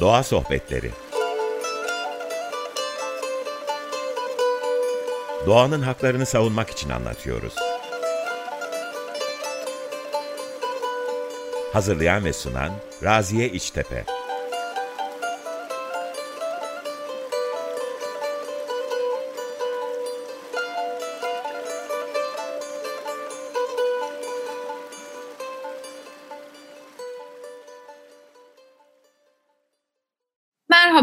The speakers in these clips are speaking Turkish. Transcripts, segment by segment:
Doğa Sohbetleri Doğanın haklarını savunmak için anlatıyoruz. Hazırlayan ve sunan Raziye İçtepe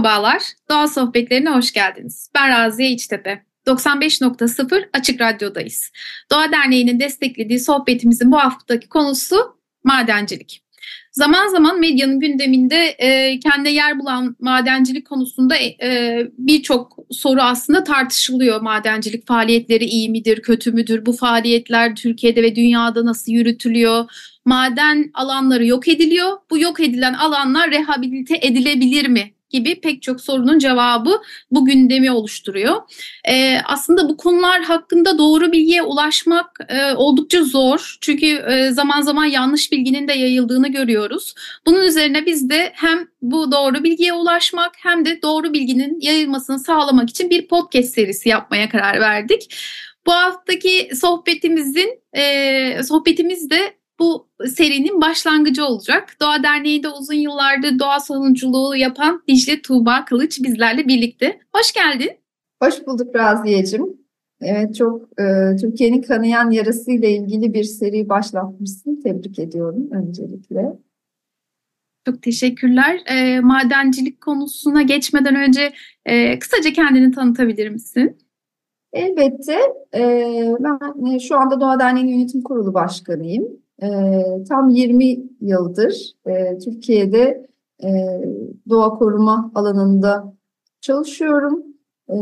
Merhabalar, Doğa Sohbetlerine hoş geldiniz. Ben Raziye İçtepe. 95.0 Açık Radyo'dayız. Doğa Derneği'nin desteklediği sohbetimizin bu haftaki konusu madencilik. Zaman zaman medyanın gündeminde e, kendine yer bulan madencilik konusunda e, birçok soru aslında tartışılıyor. Madencilik faaliyetleri iyi midir, kötü müdür? Bu faaliyetler Türkiye'de ve dünyada nasıl yürütülüyor? Maden alanları yok ediliyor. Bu yok edilen alanlar rehabilite edilebilir mi gibi pek çok sorunun cevabı bu gündemi oluşturuyor. E, aslında bu konular hakkında doğru bilgiye ulaşmak e, oldukça zor. Çünkü e, zaman zaman yanlış bilginin de yayıldığını görüyoruz. Bunun üzerine biz de hem bu doğru bilgiye ulaşmak hem de doğru bilginin yayılmasını sağlamak için bir podcast serisi yapmaya karar verdik. Bu haftaki sohbetimizin e, sohbetimiz de bu serinin başlangıcı olacak. Doğa Derneği'nde uzun yıllardır doğa savunuculuğu yapan Dicle Tuğba Kılıç bizlerle birlikte. Hoş geldin. Hoş bulduk Raziyeciğim. Evet çok e, Türkiye'nin kanayan yarasıyla ilgili bir seri başlatmışsın. Tebrik ediyorum öncelikle. Çok teşekkürler. E, madencilik konusuna geçmeden önce e, kısaca kendini tanıtabilir misin? Elbette. E, ben şu anda Doğa Derneği Yönetim Kurulu Başkanıyım. E, tam 20 yıldır e, Türkiye'de e, doğa koruma alanında çalışıyorum. E,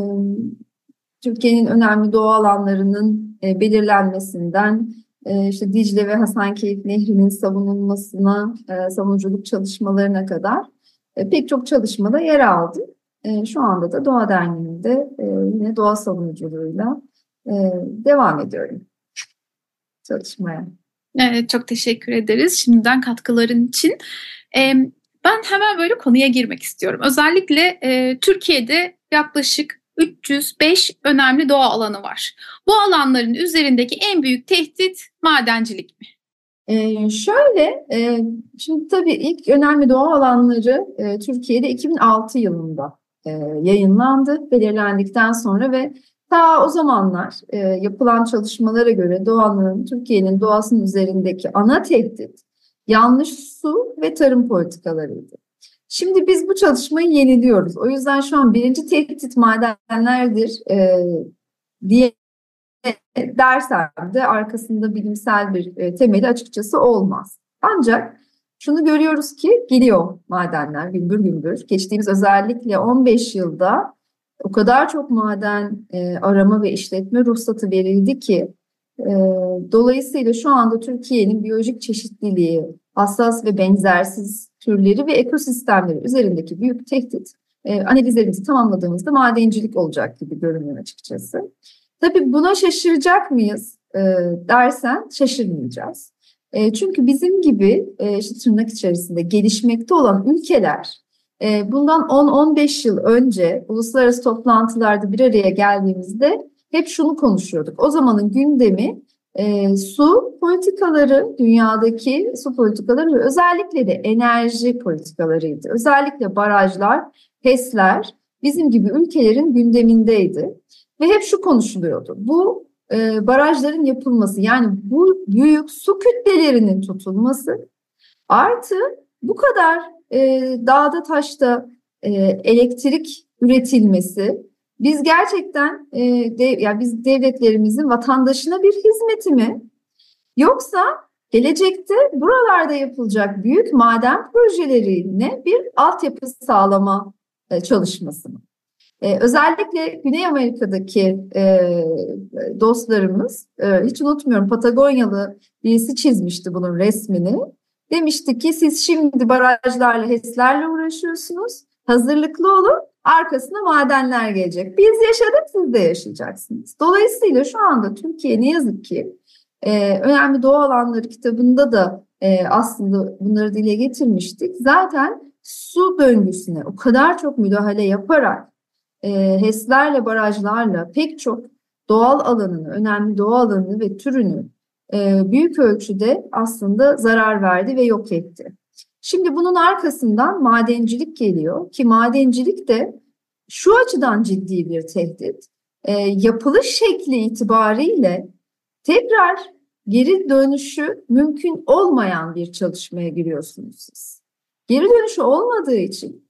Türkiye'nin önemli doğa alanlarının e, belirlenmesinden e, işte Dicle ve Hasankeyf Nehri'nin savunulmasına, e, savunuculuk çalışmalarına kadar e, pek çok çalışmada yer aldım. E, şu anda da Doğa Derneği'nde e, yine doğa savunuculuğuyla e, devam ediyorum çalışmaya. Evet, çok teşekkür ederiz şimdiden katkıların için. Ben hemen böyle konuya girmek istiyorum. Özellikle e, Türkiye'de yaklaşık 305 önemli doğa alanı var. Bu alanların üzerindeki en büyük tehdit madencilik mi? Ee, şöyle, e, şimdi tabii ilk önemli doğa alanları e, Türkiye'de 2006 yılında e, yayınlandı, belirlendikten sonra ve Ta o zamanlar e, yapılan çalışmalara göre doğanın, Türkiye'nin doğasının üzerindeki ana tehdit yanlış su ve tarım politikalarıydı. Şimdi biz bu çalışmayı yeniliyoruz. O yüzden şu an birinci tehdit madenlerdir e, diye dersem de arkasında bilimsel bir e, temeli açıkçası olmaz. Ancak şunu görüyoruz ki geliyor madenler gümbür gümbür. Geçtiğimiz özellikle 15 yılda o kadar çok maden e, arama ve işletme ruhsatı verildi ki e, dolayısıyla şu anda Türkiye'nin biyolojik çeşitliliği, hassas ve benzersiz türleri ve ekosistemleri üzerindeki büyük tehdit e, analizlerimizi tamamladığımızda madencilik olacak gibi görünüyor açıkçası. Tabii buna şaşıracak mıyız e, dersen şaşırmayacağız. E, çünkü bizim gibi e, işte tırnak içerisinde gelişmekte olan ülkeler bundan 10-15 yıl önce uluslararası toplantılarda bir araya geldiğimizde hep şunu konuşuyorduk. O zamanın gündemi e, su politikaları, dünyadaki su politikaları ve özellikle de enerji politikalarıydı. Özellikle barajlar, HES'ler bizim gibi ülkelerin gündemindeydi. Ve hep şu konuşuluyordu. Bu e, barajların yapılması yani bu büyük su kütlelerinin tutulması artı bu kadar e, dağda taşta e, elektrik üretilmesi biz gerçekten e, de, yani biz devletlerimizin vatandaşına bir hizmeti mi yoksa gelecekte buralarda yapılacak büyük maden projelerine bir altyapı sağlama e, çalışması mı? Ee, özellikle Güney Amerika'daki e, dostlarımız, e, hiç unutmuyorum Patagonyalı birisi çizmişti bunun resmini. Demişti ki siz şimdi barajlarla, HES'lerle uğraşıyorsunuz. Hazırlıklı olun. Arkasına madenler gelecek. Biz yaşadık siz de yaşayacaksınız. Dolayısıyla şu anda Türkiye ne yazık ki e, önemli doğa alanları kitabında da e, aslında bunları dile getirmiştik. Zaten su döngüsüne o kadar çok müdahale yaparak e, HES'lerle, barajlarla pek çok doğal alanını, önemli doğal alanını ve türünü e, büyük ölçüde aslında zarar verdi ve yok etti. Şimdi bunun arkasından madencilik geliyor ki madencilik de şu açıdan ciddi bir tehdit. E, yapılış şekli itibariyle tekrar geri dönüşü mümkün olmayan bir çalışmaya giriyorsunuz siz. Geri dönüşü olmadığı için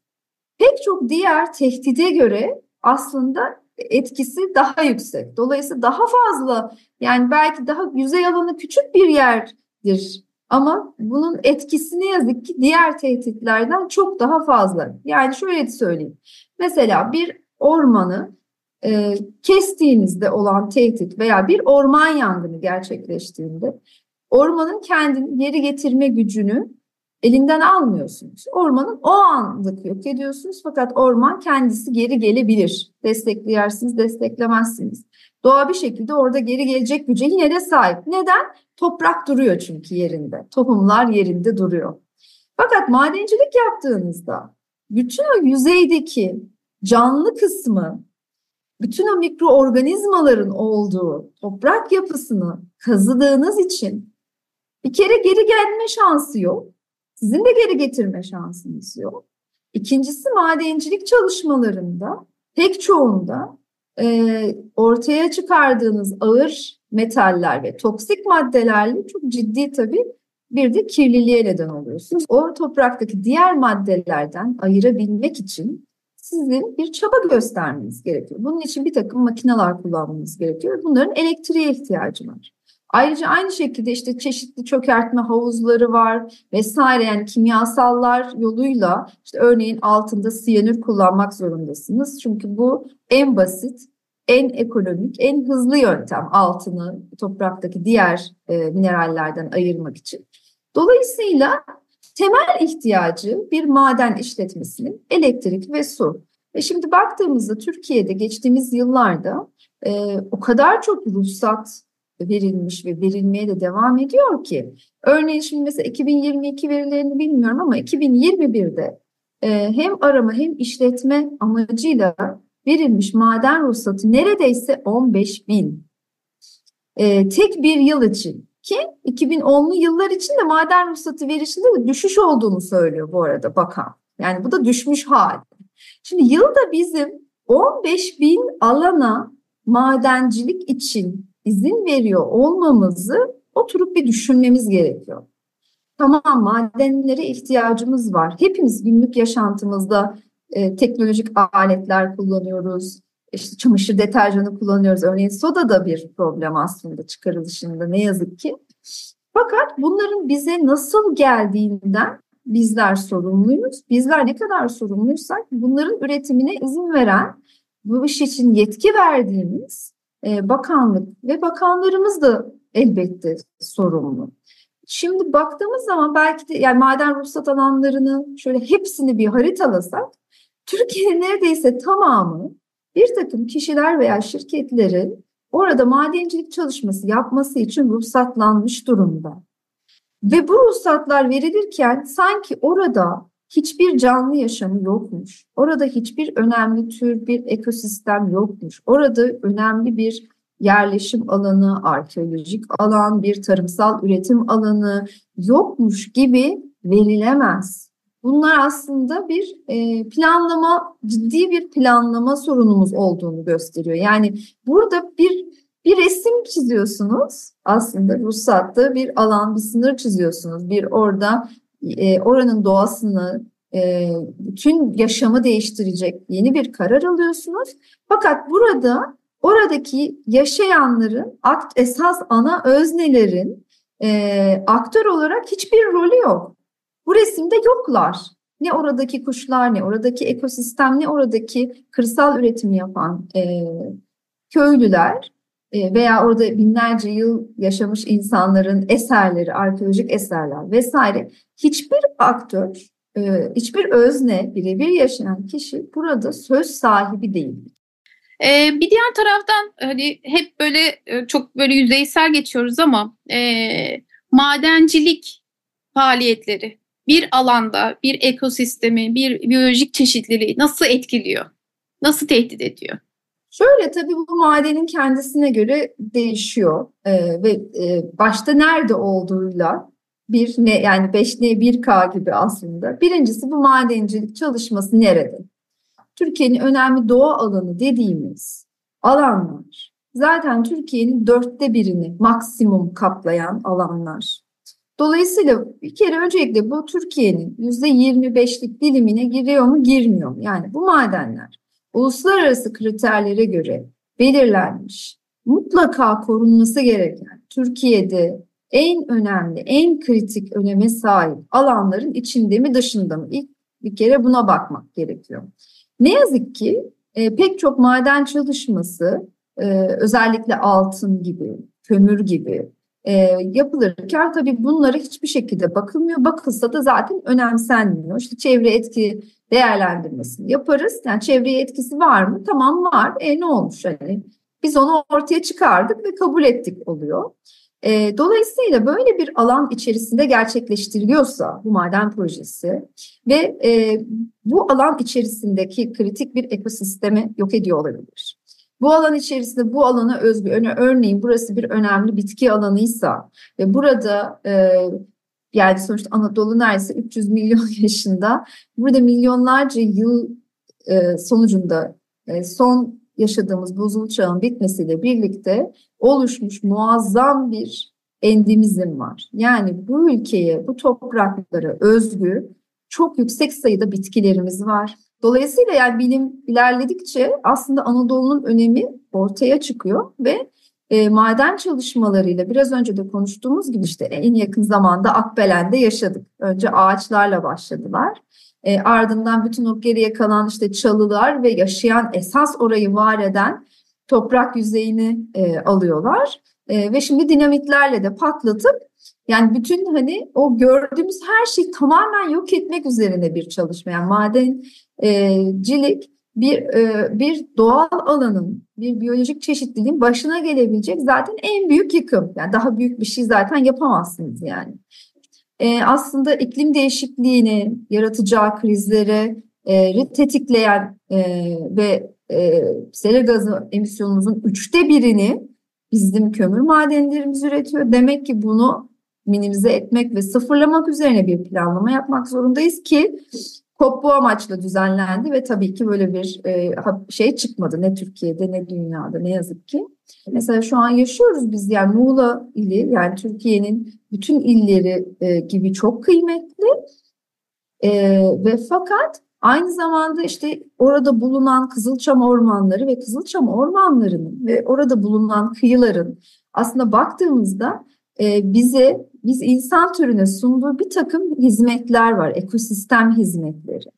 pek çok diğer tehdide göre aslında etkisi daha yüksek. Dolayısıyla daha fazla yani belki daha yüzey alanı küçük bir yerdir ama bunun etkisi ne yazık ki diğer tehditlerden çok daha fazla. Yani şöyle söyleyeyim. Mesela bir ormanı e, kestiğinizde olan tehdit veya bir orman yangını gerçekleştiğinde ormanın kendini geri getirme gücünü elinden almıyorsunuz. Ormanın o anlık yok ediyorsunuz fakat orman kendisi geri gelebilir. Destekleyersiniz, desteklemezsiniz. Doğa bir şekilde orada geri gelecek güce yine de sahip. Neden? Toprak duruyor çünkü yerinde. Tohumlar yerinde duruyor. Fakat madencilik yaptığınızda bütün o yüzeydeki canlı kısmı, bütün o mikroorganizmaların olduğu toprak yapısını kazıdığınız için bir kere geri gelme şansı yok. Sizin de geri getirme şansınız yok. İkincisi madencilik çalışmalarında pek çoğunda e, ortaya çıkardığınız ağır metaller ve toksik maddelerle çok ciddi tabii bir de kirliliğe neden oluyorsunuz. O topraktaki diğer maddelerden ayırabilmek için sizin bir çaba göstermeniz gerekiyor. Bunun için bir takım makineler kullanmanız gerekiyor. Bunların elektriğe ihtiyacı var. Ayrıca aynı şekilde işte çeşitli çökertme havuzları var vesaire yani kimyasallar yoluyla işte örneğin altında siyanür kullanmak zorundasınız. Çünkü bu en basit, en ekonomik, en hızlı yöntem altını topraktaki diğer e, minerallerden ayırmak için. Dolayısıyla temel ihtiyacı bir maden işletmesinin elektrik ve su. Ve şimdi baktığımızda Türkiye'de geçtiğimiz yıllarda e, o kadar çok ruhsat verilmiş ve verilmeye de devam ediyor ki. Örneğin şimdi mesela 2022 verilerini bilmiyorum ama 2021'de e, hem arama hem işletme amacıyla verilmiş maden ruhsatı neredeyse 15 bin. E, tek bir yıl için ki 2010'lu yıllar için de maden ruhsatı verişinde de düşüş olduğunu söylüyor bu arada bakan. Yani bu da düşmüş hal. Şimdi yılda bizim 15 bin alana madencilik için izin veriyor olmamızı oturup bir düşünmemiz gerekiyor. Tamam madenlere ihtiyacımız var. Hepimiz günlük yaşantımızda e, teknolojik aletler kullanıyoruz. İşte çamaşır deterjanı kullanıyoruz. Örneğin soda da bir problem aslında çıkarılışında ne yazık ki. Fakat bunların bize nasıl geldiğinden bizler sorumluyuz. Bizler ne kadar sorumluysak bunların üretimine izin veren, bu iş için yetki verdiğimiz e, bakanlık ve bakanlarımız da elbette sorumlu. Şimdi baktığımız zaman belki de yani maden ruhsat alanlarını şöyle hepsini bir haritalasak Türkiye'nin neredeyse tamamı bir takım kişiler veya şirketlerin orada madencilik çalışması yapması için ruhsatlanmış durumda. Ve bu ruhsatlar verilirken sanki orada hiçbir canlı yaşamı yokmuş. Orada hiçbir önemli tür bir ekosistem yokmuş. Orada önemli bir yerleşim alanı, arkeolojik alan, bir tarımsal üretim alanı yokmuş gibi verilemez. Bunlar aslında bir e, planlama, ciddi bir planlama sorunumuz olduğunu gösteriyor. Yani burada bir bir resim çiziyorsunuz aslında ruhsatta bir alan, bir sınır çiziyorsunuz. Bir orada e, oranın doğasını, e, bütün yaşamı değiştirecek yeni bir karar alıyorsunuz. Fakat burada oradaki yaşayanların, akt, esas ana öznelerin e, aktör olarak hiçbir rolü yok. Bu resimde yoklar. Ne oradaki kuşlar, ne oradaki ekosistem, ne oradaki kırsal üretimi yapan e, köylüler veya orada binlerce yıl yaşamış insanların eserleri, arkeolojik eserler vesaire hiçbir aktör, e, hiçbir özne, birebir yaşayan kişi burada söz sahibi değil. Ee, bir diğer taraftan hani hep böyle e, çok böyle yüzeysel geçiyoruz ama e, madencilik faaliyetleri bir alanda bir ekosistemi, bir biyolojik çeşitliliği nasıl etkiliyor? Nasıl tehdit ediyor? Şöyle tabii bu madenin kendisine göre değişiyor ee, ve e, başta nerede olduğuyla bir ne yani 5N 1K gibi aslında. Birincisi bu madencilik çalışması nerede? Türkiye'nin önemli doğa alanı dediğimiz alanlar zaten Türkiye'nin dörtte birini maksimum kaplayan alanlar. Dolayısıyla bir kere öncelikle bu Türkiye'nin yüzde 25'lik dilimine giriyor mu girmiyor mu? Yani bu madenler uluslararası kriterlere göre belirlenmiş, mutlaka korunması gereken Türkiye'de en önemli, en kritik öneme sahip alanların içinde mi dışında mı? İlk bir kere buna bakmak gerekiyor. Ne yazık ki e, pek çok maden çalışması e, özellikle altın gibi, kömür gibi e, yapılırken tabii bunlara hiçbir şekilde bakılmıyor. Bakılsa da zaten önemsenmiyor. İşte çevre etki değerlendirmesini yaparız. Yani çevreye etkisi var mı? Tamam var. E ne olmuş hani? Biz onu ortaya çıkardık ve kabul ettik oluyor. E, dolayısıyla böyle bir alan içerisinde gerçekleştiriliyorsa bu maden projesi ve e, bu alan içerisindeki kritik bir ekosistemi yok ediyor olabilir. Bu alan içerisinde bu alana özgü, örneğin burası bir önemli bitki alanıysa ve burada e, yani sonuçta Anadolu neredeyse 300 milyon yaşında, burada milyonlarca yıl e, sonucunda e, son yaşadığımız buzul çağın bitmesiyle birlikte oluşmuş muazzam bir endemizm var. Yani bu ülkeye, bu topraklara özgü çok yüksek sayıda bitkilerimiz var. Dolayısıyla yani bilim ilerledikçe aslında Anadolu'nun önemi ortaya çıkıyor ve e, maden çalışmalarıyla biraz önce de konuştuğumuz gibi işte en yakın zamanda Akbelen'de yaşadık. Önce ağaçlarla başladılar. E, ardından bütün o geriye kalan işte çalılar ve yaşayan esas orayı var eden toprak yüzeyini e, alıyorlar. E, ve şimdi dinamitlerle de patlatıp yani bütün hani o gördüğümüz her şeyi tamamen yok etmek üzerine bir çalışma. Yani madencilik bir e, bir doğal alanın, bir biyolojik çeşitliliğin başına gelebilecek zaten en büyük yıkım. Yani daha büyük bir şey zaten yapamazsınız yani. E, aslında iklim değişikliğini yaratacağı krizleri e, tetikleyen e, ve e, sera gazı emisyonumuzun üçte birini bizim kömür madenlerimiz üretiyor. Demek ki bunu minimize etmek ve sıfırlamak üzerine bir planlama yapmak zorundayız ki COP bu amaçla düzenlendi ve tabii ki böyle bir e, şey çıkmadı. Ne Türkiye'de ne dünyada ne yazık ki. Mesela şu an yaşıyoruz biz. Yani Muğla ili yani Türkiye'nin bütün illeri e, gibi çok kıymetli. E, ve fakat aynı zamanda işte orada bulunan Kızılçam ormanları ve Kızılçam ormanlarının ve orada bulunan kıyıların aslında baktığımızda e, bize biz insan türüne sunduğu bir takım hizmetler var. Ekosistem hizmetleri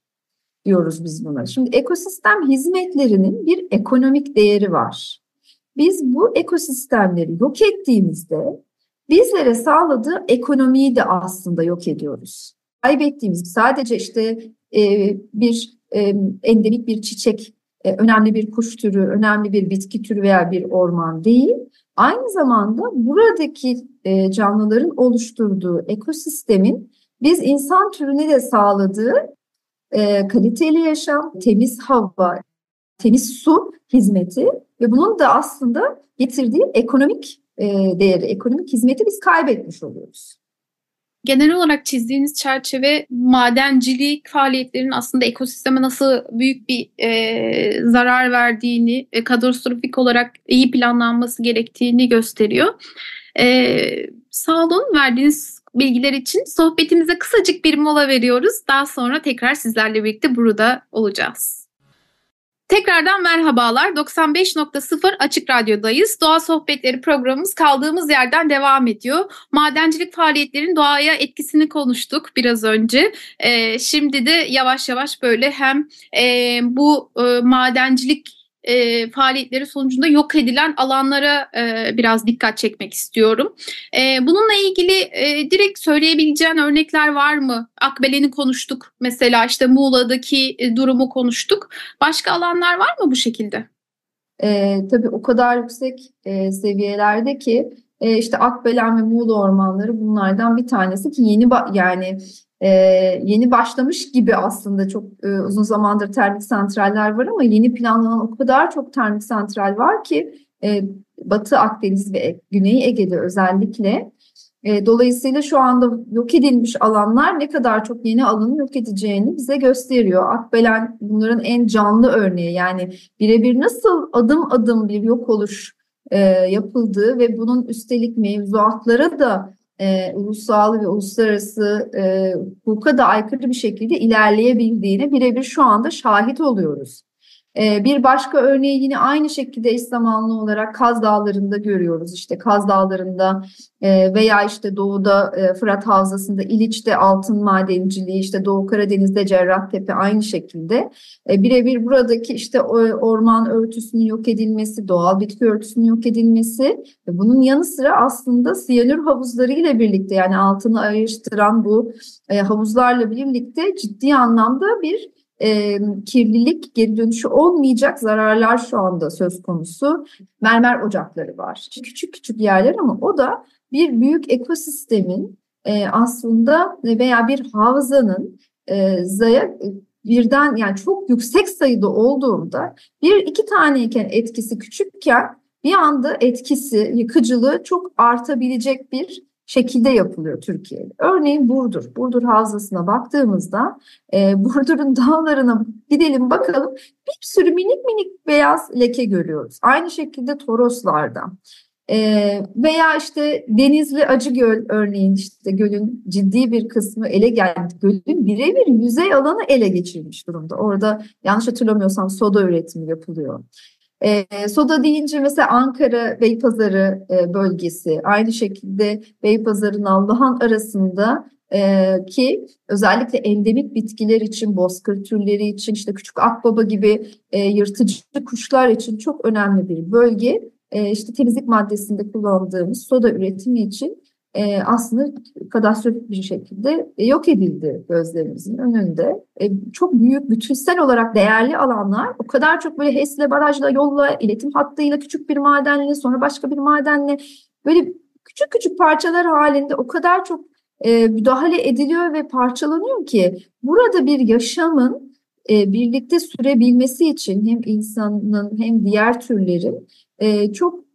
diyoruz biz buna. Şimdi ekosistem hizmetlerinin bir ekonomik değeri var. Biz bu ekosistemleri yok ettiğimizde bizlere sağladığı ekonomiyi de aslında yok ediyoruz. Kaybettiğimiz sadece işte e, bir e, endemik bir çiçek, e, önemli bir kuş türü, önemli bir bitki türü veya bir orman değil. Aynı zamanda buradaki e, canlıların oluşturduğu ekosistemin biz insan türüne de sağladığı e, kaliteli yaşam, temiz hava, temiz su hizmeti ve bunun da aslında getirdiği ekonomik değeri, ekonomik hizmeti biz kaybetmiş oluyoruz genel olarak çizdiğiniz çerçeve madencilik faaliyetlerinin aslında ekosisteme nasıl büyük bir e, zarar verdiğini, e, katastrofik olarak iyi planlanması gerektiğini gösteriyor. E, sağ olun verdiğiniz bilgiler için sohbetimize kısacık bir mola veriyoruz. Daha sonra tekrar sizlerle birlikte burada olacağız. Tekrardan merhabalar. 95.0 Açık Radyo'dayız. Doğa Sohbetleri programımız kaldığımız yerden devam ediyor. Madencilik faaliyetlerinin doğaya etkisini konuştuk biraz önce. Ee, şimdi de yavaş yavaş böyle hem e, bu e, madencilik e, faaliyetleri sonucunda yok edilen alanlara e, biraz dikkat çekmek istiyorum. E, bununla ilgili e, direkt söyleyebileceğin örnekler var mı? Akbelen'i konuştuk mesela işte Muğla'daki e, durumu konuştuk. Başka alanlar var mı bu şekilde? E, tabii o kadar yüksek e, seviyelerde ki e, işte Akbelen ve Muğla ormanları bunlardan bir tanesi ki yeni yani e, yeni başlamış gibi aslında çok e, uzun zamandır termik santraller var ama yeni planlanan o kadar çok termik santral var ki e, Batı Akdeniz ve Güney Ege'de özellikle. E, dolayısıyla şu anda yok edilmiş alanlar ne kadar çok yeni alanı yok edeceğini bize gösteriyor. Akbelen bunların en canlı örneği yani birebir nasıl adım adım bir yok oluş e, yapıldığı ve bunun üstelik mevzuatlara da e, ulusal ve uluslararası e, hukuka da aykırı bir şekilde ilerleyebildiğine birebir şu anda şahit oluyoruz. Ee, bir başka örneği yine aynı şekilde eş zamanlı olarak Kaz Dağları'nda görüyoruz. İşte Kaz Dağları'nda e, veya işte doğuda e, Fırat Havzası'nda İliç'te altın madenciliği, işte Doğu Karadeniz'de Cerrahtepe aynı şekilde. E, birebir buradaki işte orman örtüsünün yok edilmesi, doğal bitki örtüsünün yok edilmesi bunun yanı sıra aslında siyanür havuzları ile birlikte yani altını ayrıştıran bu havuzlarla birlikte ciddi anlamda bir e, kirlilik geri dönüşü olmayacak zararlar şu anda söz konusu. Mermer ocakları var. Küçük küçük yerler ama o da bir büyük ekosistemin e, aslında veya bir havzanın e, zaya birden yani çok yüksek sayıda olduğunda bir iki taneyken etkisi küçükken bir anda etkisi, yıkıcılığı çok artabilecek bir şekilde yapılıyor Türkiye'de. Örneğin Burdur. Burdur Havzası'na baktığımızda e, Burdur'un dağlarına gidelim bakalım bir sürü minik minik beyaz leke görüyoruz. Aynı şekilde Toroslar'da. E, veya işte Denizli Acıgöl örneğin işte gölün ciddi bir kısmı ele geldi. Gölün birebir yüzey alanı ele geçirilmiş durumda. Orada yanlış hatırlamıyorsam soda üretimi yapılıyor. E, soda deyince mesela Ankara Beypazarı e, bölgesi aynı şekilde Beypazarı Nallıhan arasında e, ki özellikle endemik bitkiler için, bozkır türleri için, işte küçük akbaba gibi e, yırtıcı kuşlar için çok önemli bir bölge. E, işte temizlik maddesinde kullandığımız soda üretimi için e, aslında katastrofik bir şekilde e, yok edildi gözlerimizin önünde. E, çok büyük, bütünsel olarak değerli alanlar o kadar çok böyle HES'le, barajla, yolla, iletim hattıyla, küçük bir madenle, sonra başka bir madenle böyle küçük küçük parçalar halinde o kadar çok e, müdahale ediliyor ve parçalanıyor ki burada bir yaşamın e, birlikte sürebilmesi için hem insanın hem diğer türlerin e, çok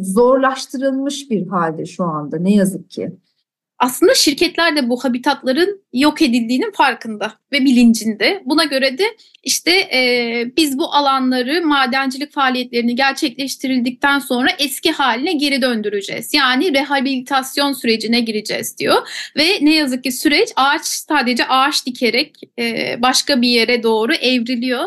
zorlaştırılmış bir halde şu anda ne yazık ki aslında şirketler de bu habitatların yok edildiğinin farkında ve bilincinde. Buna göre de işte e, biz bu alanları madencilik faaliyetlerini gerçekleştirildikten sonra eski haline geri döndüreceğiz. Yani rehabilitasyon sürecine gireceğiz diyor. Ve ne yazık ki süreç ağaç sadece ağaç dikerek e, başka bir yere doğru evriliyor.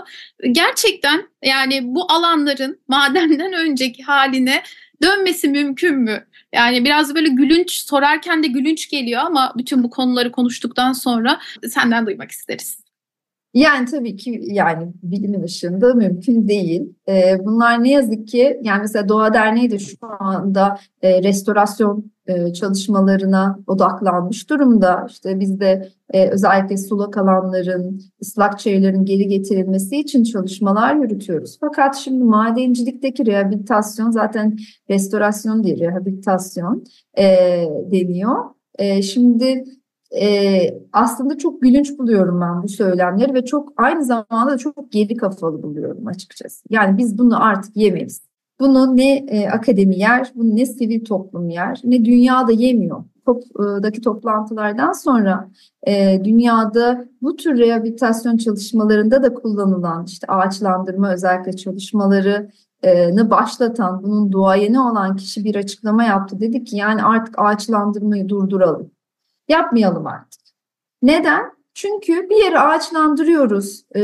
Gerçekten yani bu alanların madenden önceki haline dönmesi mümkün mü? Yani biraz böyle gülünç sorarken de gülünç geliyor ama bütün bu konuları konuştuktan sonra senden duymak isteriz. Yani tabii ki yani bilimin ışığında mümkün değil. Ee, bunlar ne yazık ki yani mesela Doğa Derneği de şu anda e, restorasyon e, çalışmalarına odaklanmış durumda. İşte biz de e, özellikle sulak alanların, ıslak çayırların geri getirilmesi için çalışmalar yürütüyoruz. Fakat şimdi madencilikteki rehabilitasyon zaten restorasyon değil, rehabilitasyon e, deniyor. E, şimdi e, aslında çok gülünç buluyorum ben bu söylemleri ve çok aynı zamanda da çok geri kafalı buluyorum açıkçası. Yani biz bunu artık yemeyiz. Bunu ne e, akademi yer, bunu ne sivil toplum yer, ne dünyada yemiyor. COP'daki toplantılardan sonra e, dünyada bu tür rehabilitasyon çalışmalarında da kullanılan işte ağaçlandırma özellikle çalışmalarını başlatan, bunun duayeni olan kişi bir açıklama yaptı. Dedi ki yani artık ağaçlandırmayı durduralım. Yapmayalım artık. Neden? Çünkü bir yeri ağaçlandırıyoruz e,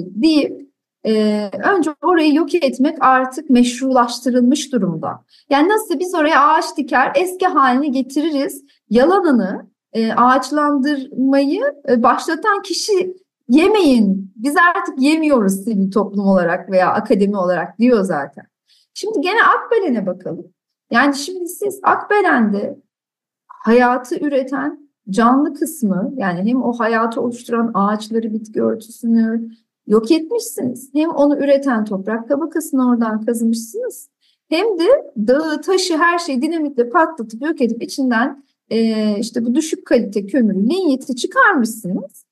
deyip e, önce orayı yok etmek artık meşrulaştırılmış durumda. Yani nasıl biz oraya ağaç diker eski haline getiririz yalanını e, ağaçlandırmayı e, başlatan kişi yemeyin biz artık yemiyoruz sivil toplum olarak veya akademi olarak diyor zaten. Şimdi gene Akbelen'e bakalım. Yani şimdi siz Akbelen'de hayatı üreten canlı kısmı yani hem o hayatı oluşturan ağaçları, bitki örtüsünü yok etmişsiniz. Hem onu üreten toprak tabakasını oradan kazımışsınız. Hem de dağı, taşı, her şeyi dinamitle patlatıp yok edip içinden e, işte bu düşük kalite kömürü, linyeti çıkarmışsınız.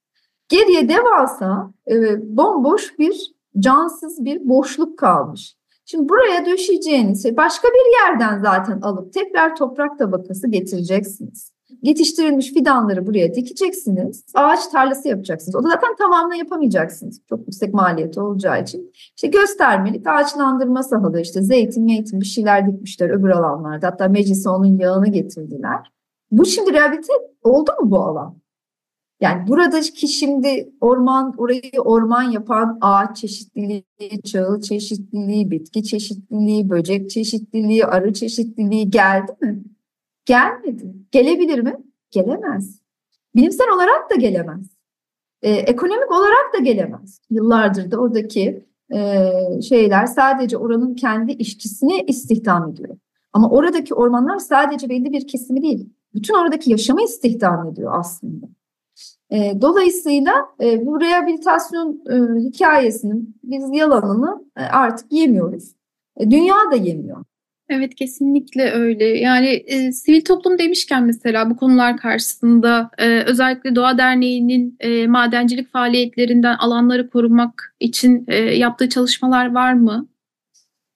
Geriye devasa e, bomboş bir cansız bir boşluk kalmış. Şimdi buraya döşeyeceğiniz şey başka bir yerden zaten alıp tekrar toprak tabakası getireceksiniz. Yetiştirilmiş fidanları buraya dikeceksiniz. Ağaç tarlası yapacaksınız. O da zaten tamamını yapamayacaksınız. Çok yüksek maliyeti olacağı için. İşte göstermelik ağaçlandırma sahalı işte zeytin, meytin bir şeyler dikmişler öbür alanlarda. Hatta meclise onun yağını getirdiler. Bu şimdi rehabilite oldu mu bu alan? Yani buradaki şimdi orman, orayı orman yapan ağaç çeşitliliği, çağıl çeşitliliği, bitki çeşitliliği, böcek çeşitliliği, arı çeşitliliği geldi mi? Gelmedi. Gelebilir mi? Gelemez. Bilimsel olarak da gelemez. Ee, ekonomik olarak da gelemez. Yıllardır da oradaki e, şeyler sadece oranın kendi işçisini istihdam ediyor. Ama oradaki ormanlar sadece belli bir kesimi değil. Bütün oradaki yaşamı istihdam ediyor aslında. E, dolayısıyla e, bu rehabilitasyon e, hikayesinin biz yalanını e, artık yemiyoruz. E, dünya da yemiyor. Evet kesinlikle öyle. Yani e, sivil toplum demişken mesela bu konular karşısında e, özellikle Doğa Derneği'nin e, madencilik faaliyetlerinden alanları korumak için e, yaptığı çalışmalar var mı?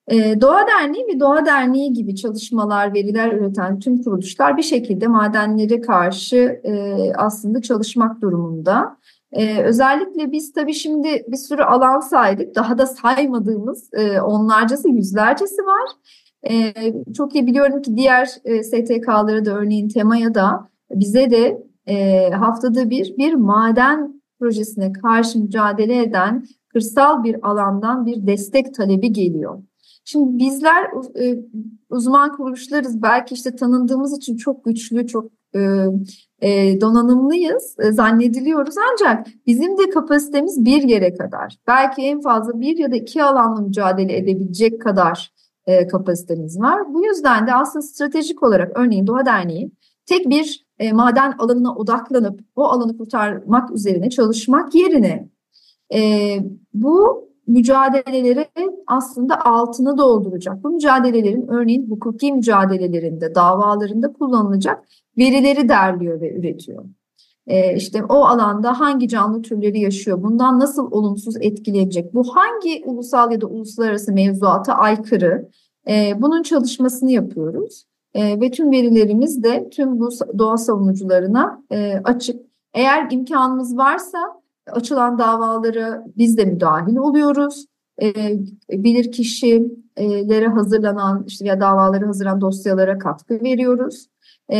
E, Doğa Derneği ve Doğa Derneği gibi çalışmalar, veriler üreten tüm kuruluşlar bir şekilde madenlere karşı e, aslında çalışmak durumunda. Ee, özellikle biz tabii şimdi bir sürü alan saydık. Daha da saymadığımız e, onlarcası, yüzlercesi var. E, çok iyi biliyorum ki diğer e, STK'lara da örneğin temaya da bize de e, haftada bir bir maden projesine karşı mücadele eden kırsal bir alandan bir destek talebi geliyor. Şimdi bizler e, uzman kuruluşlarız. Belki işte tanındığımız için çok güçlü, çok e, e, donanımlıyız e, zannediliyoruz. Ancak bizim de kapasitemiz bir yere kadar. Belki en fazla bir ya da iki alanla mücadele edebilecek kadar e, kapasitemiz var. Bu yüzden de aslında stratejik olarak örneğin Doğa Derneği tek bir e, maden alanına odaklanıp o alanı kurtarmak üzerine çalışmak yerine e, bu mücadeleleri aslında altını dolduracak. Bu mücadelelerin örneğin hukuki mücadelelerinde, davalarında kullanılacak verileri derliyor ve üretiyor. Ee, işte o alanda hangi canlı türleri yaşıyor, bundan nasıl olumsuz etkilenecek, bu hangi ulusal ya da uluslararası mevzuata aykırı, ee, bunun çalışmasını yapıyoruz. Ee, ve tüm verilerimiz de tüm bu doğa savunucularına e, açık. Eğer imkanımız varsa açılan davalara biz de müdahil oluyoruz. bilir kişilere hazırlanan işte ya davaları hazırlanan dosyalara katkı veriyoruz.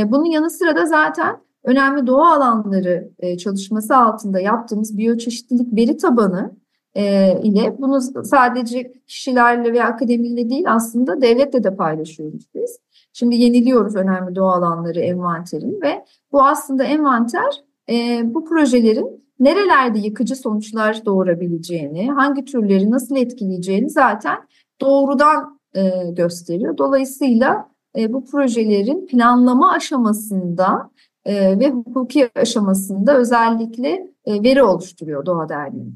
bunun yanı sıra da zaten önemli doğa alanları e, çalışması altında yaptığımız biyoçeşitlilik veri tabanı e, ile bunu sadece kişilerle veya akademiyle değil aslında devletle de paylaşıyoruz biz. Şimdi yeniliyoruz önemli doğa alanları envanterini ve bu aslında envanter e, bu projelerin nerelerde yıkıcı sonuçlar doğurabileceğini, hangi türleri nasıl etkileyeceğini zaten doğrudan e, gösteriyor. Dolayısıyla e, bu projelerin planlama aşamasında e, ve hukuki aşamasında özellikle e, veri oluşturuyor Doğa Derneği.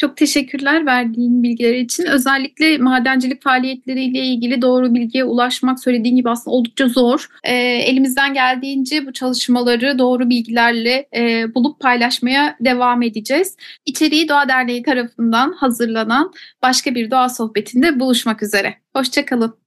Çok teşekkürler verdiğin bilgiler için. Özellikle madencilik faaliyetleriyle ilgili doğru bilgiye ulaşmak söylediğin gibi aslında oldukça zor. E, elimizden geldiğince bu çalışmaları doğru bilgilerle e, bulup paylaşmaya devam edeceğiz. İçeriği Doğa Derneği tarafından hazırlanan başka bir doğa sohbetinde buluşmak üzere. Hoşçakalın.